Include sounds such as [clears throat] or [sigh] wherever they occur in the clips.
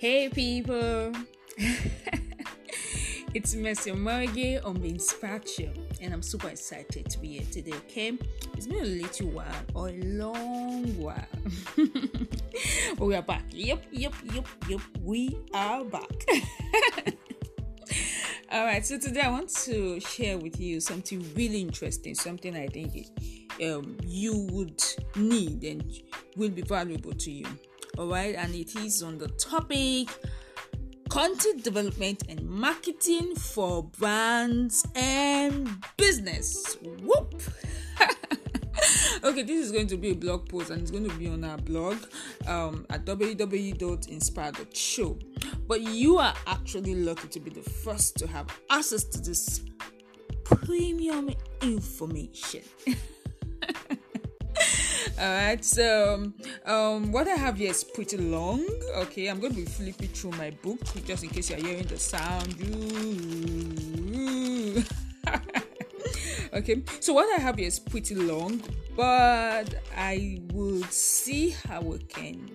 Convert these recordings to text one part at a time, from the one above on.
Hey people, [laughs] it's Messi Morgan on the Inspired Show, and I'm super excited to be here today. Okay, it's been a little while or a long while, but [laughs] we are back. Yep, yep, yep, yep, we are back. [laughs] All right, so today I want to share with you something really interesting, something I think um, you would need and will be valuable to you. All right, and it is on the topic content development and marketing for brands and business. Whoop! [laughs] okay, this is going to be a blog post and it's going to be on our blog um, at www.inspire.show. But you are actually lucky to be the first to have access to this premium information. [laughs] all right so um, what i have here is pretty long okay? I'm going to be flipping through my book just in case you're hearing the sound. [laughs] Okay so what i have here is pretty long but i will see how we can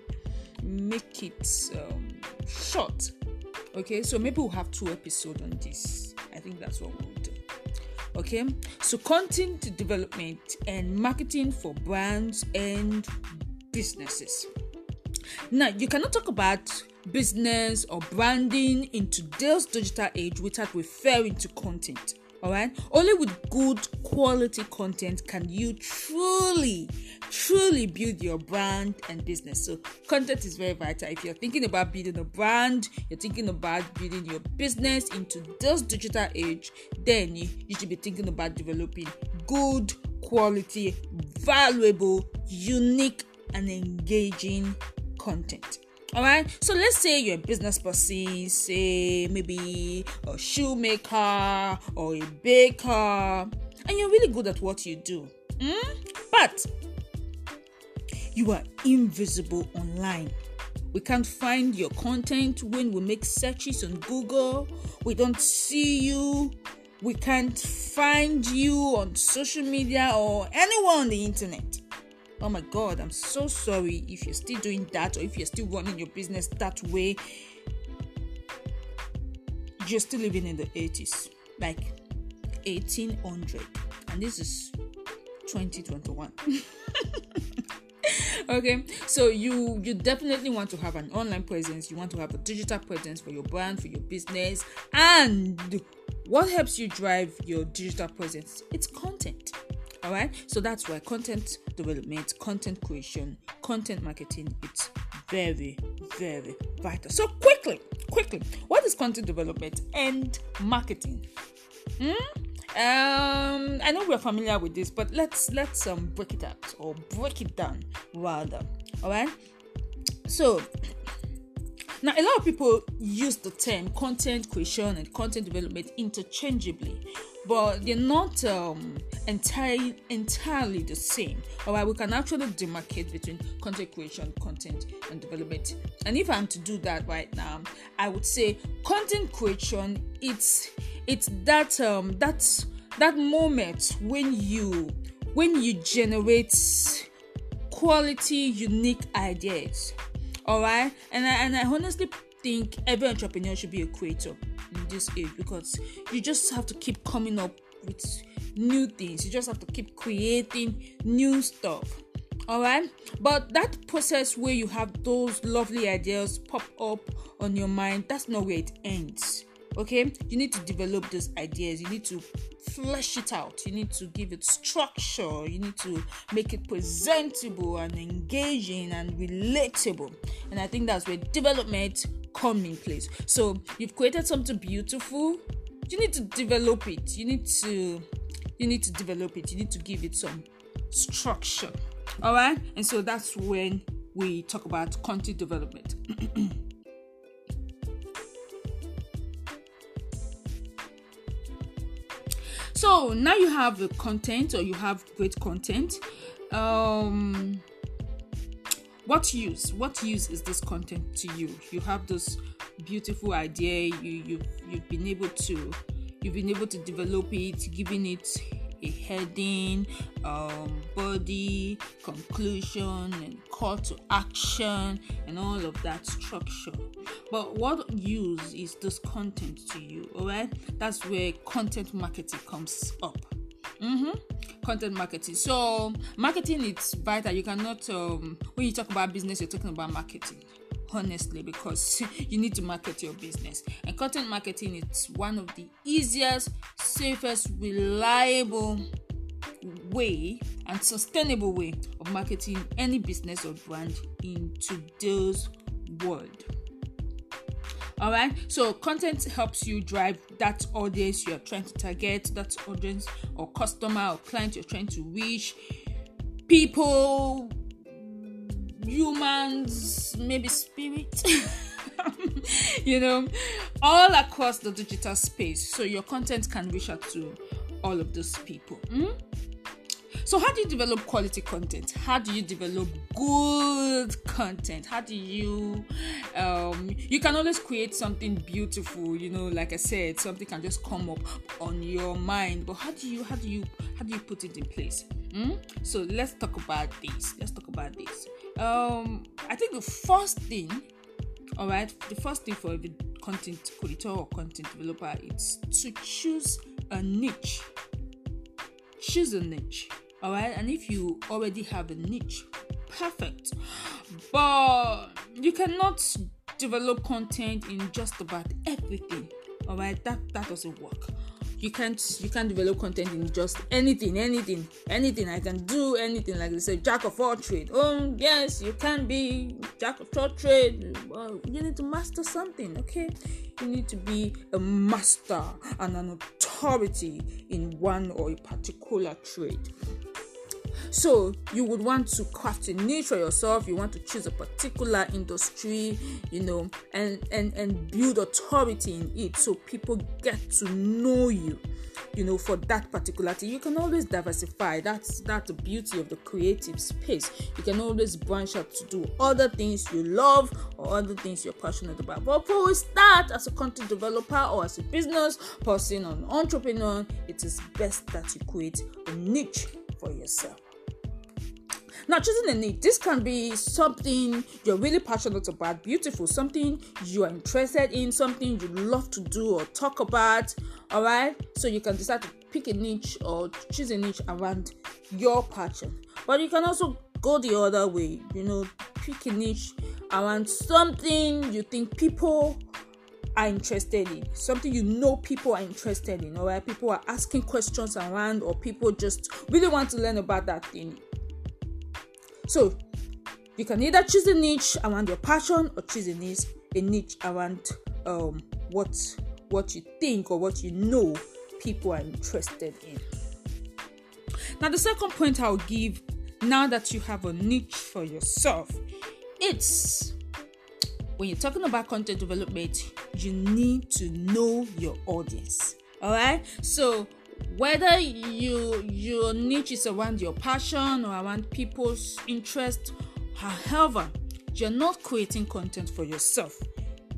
make it um, short. Okay so maybe we'll have two episodes on this. I think that's what we'll do okay? So content development and marketing for brands and businesses. Now you cannot talk about business or branding in today's digital age without referring to content all right? Only with good quality content can you truly truly build your brand and business. So content is very vital. If you're thinking about building a brand you're thinking about building your business into this digital age then you, should be thinking about developing good quality valuable unique and engaging content all right so let's say you're a business person say maybe a shoemaker or a baker and you're really good at what you do mm? but you are invisible online. We can't find your content when we make searches on google. We don't see you. We can't find you on social media or anywhere on the internet oh my god i'm so sorry if you're still doing that or if you're still running your business that way. You're still living in the 80s like 1800 and this is 2021 [laughs] okay so you you definitely want to have an online presence. You want to have a digital presence for your brand for your business and what helps you drive your digital presence? It's content all right? So that's why content development content creation content marketing it's very very vital. So quickly quickly what is content development and marketing? Hmm? um i know we're familiar with this but let's let's um break it out or break it down rather. All right? So now a lot of people use the term content creation and content development interchangeably but they're not um, entirely entirely the same. Alright, we can actually demarcate between content creation, content and development. And if I'm to do that right now, I would say content creation it's it's that um that's that moment when you when you generate quality unique ideas all right and I, and I honestly think every entrepreneur should be a creator in this age because you just have to keep coming up with new things. You just have to keep creating new stuff. All right, but that process where you have those lovely ideas pop up on your mind, that's not where it ends. Okay, you need to develop those ideas, you need to flesh it out, you need to give it structure, you need to make it presentable and engaging and relatable. And I think that's where development come in place. So you've created something beautiful. You need to develop it. You need to you need to develop it. You need to give it some structure. All right? And so that's when we talk about content development. [clears throat] so now you have the content or you have great content. Um what use what use is this content to you you have this beautiful idea you you've, you've been able to you've been able to develop it giving it a heading, um, body, conclusion, and call to action, and all of that structure. But what use is this content to you? Alright, that's where content marketing comes up. Mm-hmm. Content marketing. So marketing is vital. You cannot um, when you talk about business, you're talking about marketing honestly because [laughs] you need to market your business and content marketing is one of the easiest safest reliable way and sustainable way of marketing any business or brand in today's world all right so content helps you drive that audience you're trying to target that audience or customer or client you're trying to reach. People humans maybe spirit [laughs] you know all across the digital space. So your content can reach out to all of those people. Mm? So, how do you develop quality content? How do you develop good content? How do you, um, you can always create something beautiful, you know, like I said, something can just come up on your mind, but how do you, how do you, how do you put it in place? Mm? So, let's talk about this. Let's talk about this. Um, I think the first thing, all right, the first thing for a content creator or content developer is to choose a niche. Choose a niche all right and if you already have a niche perfect. But you cannot develop content in just about everything. All right that that doesn't work. You can't you can't develop content in just anything anything anything. I can do anything like they say jack of all trade. Oh yes you can be jack of all trade. Well, you need to master something okay? You need to be a master and an authority in one or a particular trade so you would want to craft a niche for yourself. You want to choose a particular industry, you know, and and and build authority in it, so people get to know you you know for that particular thing. You can always diversify. That's that's the beauty of the creative space. You can always branch out to do other things you love or other things you're passionate about. But before we start as a content developer or as a business person or an entrepreneur it is best that you create a niche for yourself now, choosing a niche, this can be something you're really passionate about, beautiful, something you are interested in, something you love to do or talk about. All right, so you can decide to pick a niche or choose a niche around your passion, but you can also go the other way, you know, pick a niche around something you think people are interested in something you know people are interested in or right? people are asking questions around or people just really want to learn about that thing so you can either choose a niche around your passion or choose a niche a niche around um, what what you think or what you know people are interested in. Now the second point I'll give now that you have a niche for yourself, it's when you're talking about content development, you need to know your audience. All right. So whether you your niche is around your passion or around people's interest however you're not creating content for yourself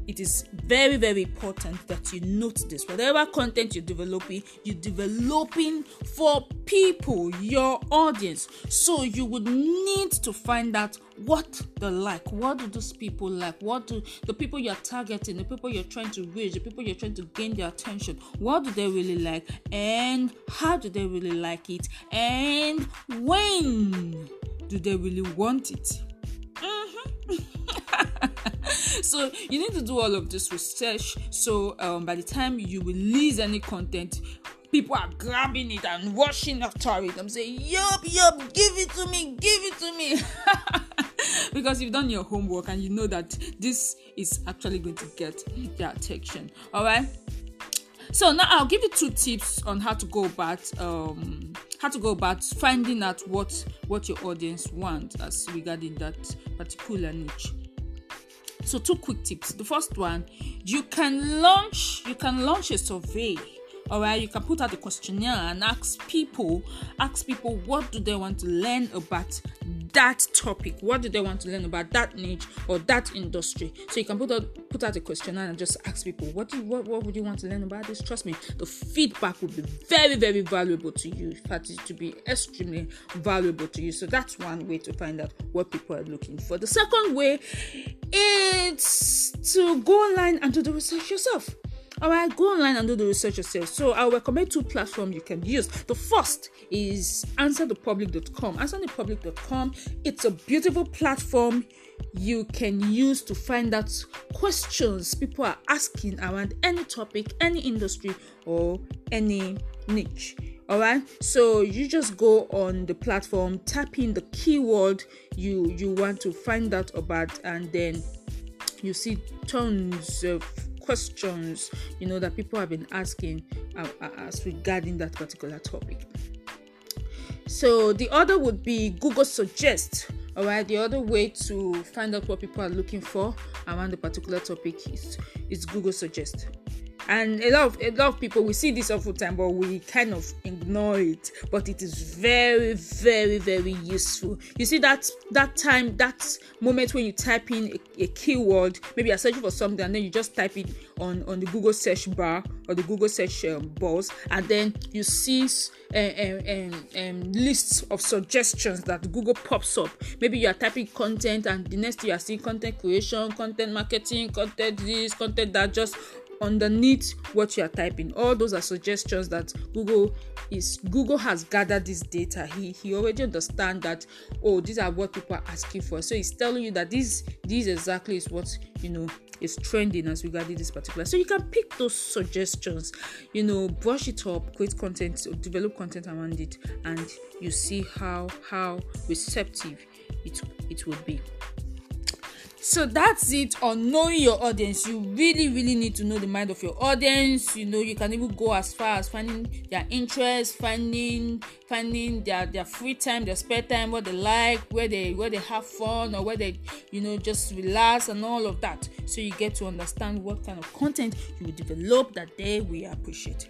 it is very very important that you note this. Whatever content you're developing you're developing for people your audience. So you would need to find out what they like what do those people like? What do the people you're targeting the people you're trying to reach the people you're trying to gain their attention what do they really like? And how do they really like it? And when do they really want it mm-hmm. [laughs] so you need to do all of this research. So um, by the time you release any content people are grabbing it and rushing after it. I'm saying yup yup give it to me give it to me. [laughs] Because you've done your homework and you know that this is actually going to get their attention. All right? So now i'll give you two tips on how to go about um how to go about finding out what what your audience wants as regarding that particular niche so two quick tips. The first one you can launch you can launch a survey all right? You can put out a questionnaire and ask people ask people what do they want to learn about that topic. What do they want to learn about that niche or that industry? So you can put out put out a questionnaire and just ask people, what do you, what, what would you want to learn about this? Trust me, the feedback will be very, very valuable to you. In fact, it to be extremely valuable to you. So that's one way to find out what people are looking for. The second way is to go online and do the research yourself. All right, go online and do the research yourself. So I'll recommend two platforms you can use. The first is answerthepublic.com. Answerthepublic.com. It's a beautiful platform you can use to find out questions people are asking around any topic, any industry, or any niche. All right, so you just go on the platform, tap in the keyword you you want to find out about, and then you see tons of questions you know that people have been asking uh, uh, as regarding that particular topic. So the other would be google suggest all right the other way to find out what people are looking for around the particular topic is is google suggest and a lot of a lot of people we see this all time but we kind of ignore it. But it is very very very useful. You see that that time that moment when you type in a, a keyword maybe you're searching for something and then you just type it on on the google search bar or the google search um, box and then you see uh, um, um, lists of suggestions that google pops up. Maybe you are typing content and the next you are seeing content creation content marketing content this content that just underneath what you are typing. All those are suggestions that google is google has gathered this data. He he already understand that oh these are what people are asking for. So he's telling you that this this exactly is what you know is trending as regarding this particular. So you can pick those suggestions you know brush it up create content develop content around it and you see how how receptive it it will be so that's it on knowing your audience. You really really need to know the mind of your audience. You know you can even go as far as finding their interest finding finding their their free time their spare time what they like where they where they have fun or where they you know just relax and all of that. So you get to understand what kind of content you will develop that they will appreciate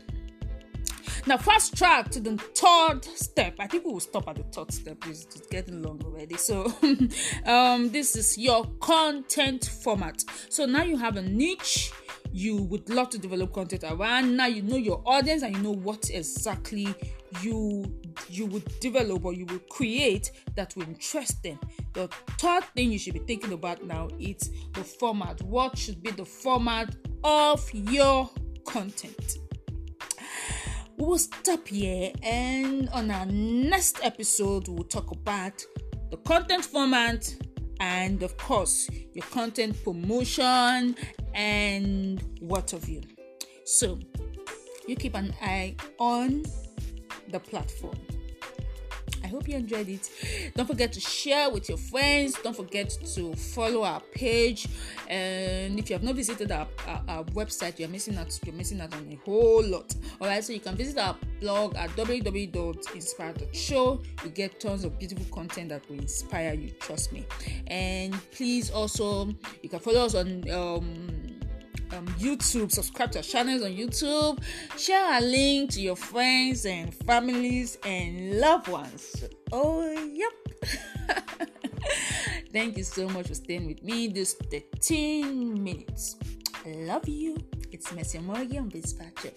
now, fast track to the third step. I think we will stop at the third step. It's, it's getting long already. So, [laughs] um, this is your content format. So now you have a niche you would love to develop content around. Now you know your audience and you know what exactly you you would develop or you will create that will interest them. The third thing you should be thinking about now is the format. What should be the format of your content? We'll stop here and on our next episode we'll talk about the content format and of course your content promotion and what of you. So you keep an eye on the platform I hope you enjoyed it. Don't forget to share with your friends. Don't forget to follow our page. And if you have not visited our, our, our website, you're missing out. You're missing out on a whole lot. All right, so you can visit our blog at www.inspire.show. You get tons of beautiful content that will inspire you. Trust me. And please also you can follow us on. Um, um, YouTube, subscribe to our channels on YouTube, share our link to your friends and families and loved ones. Oh, yep. [laughs] Thank you so much for staying with me this 13 minutes. I love you. It's Messi Morgan on Dispatcher.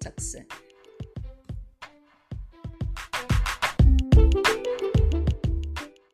Talk soon.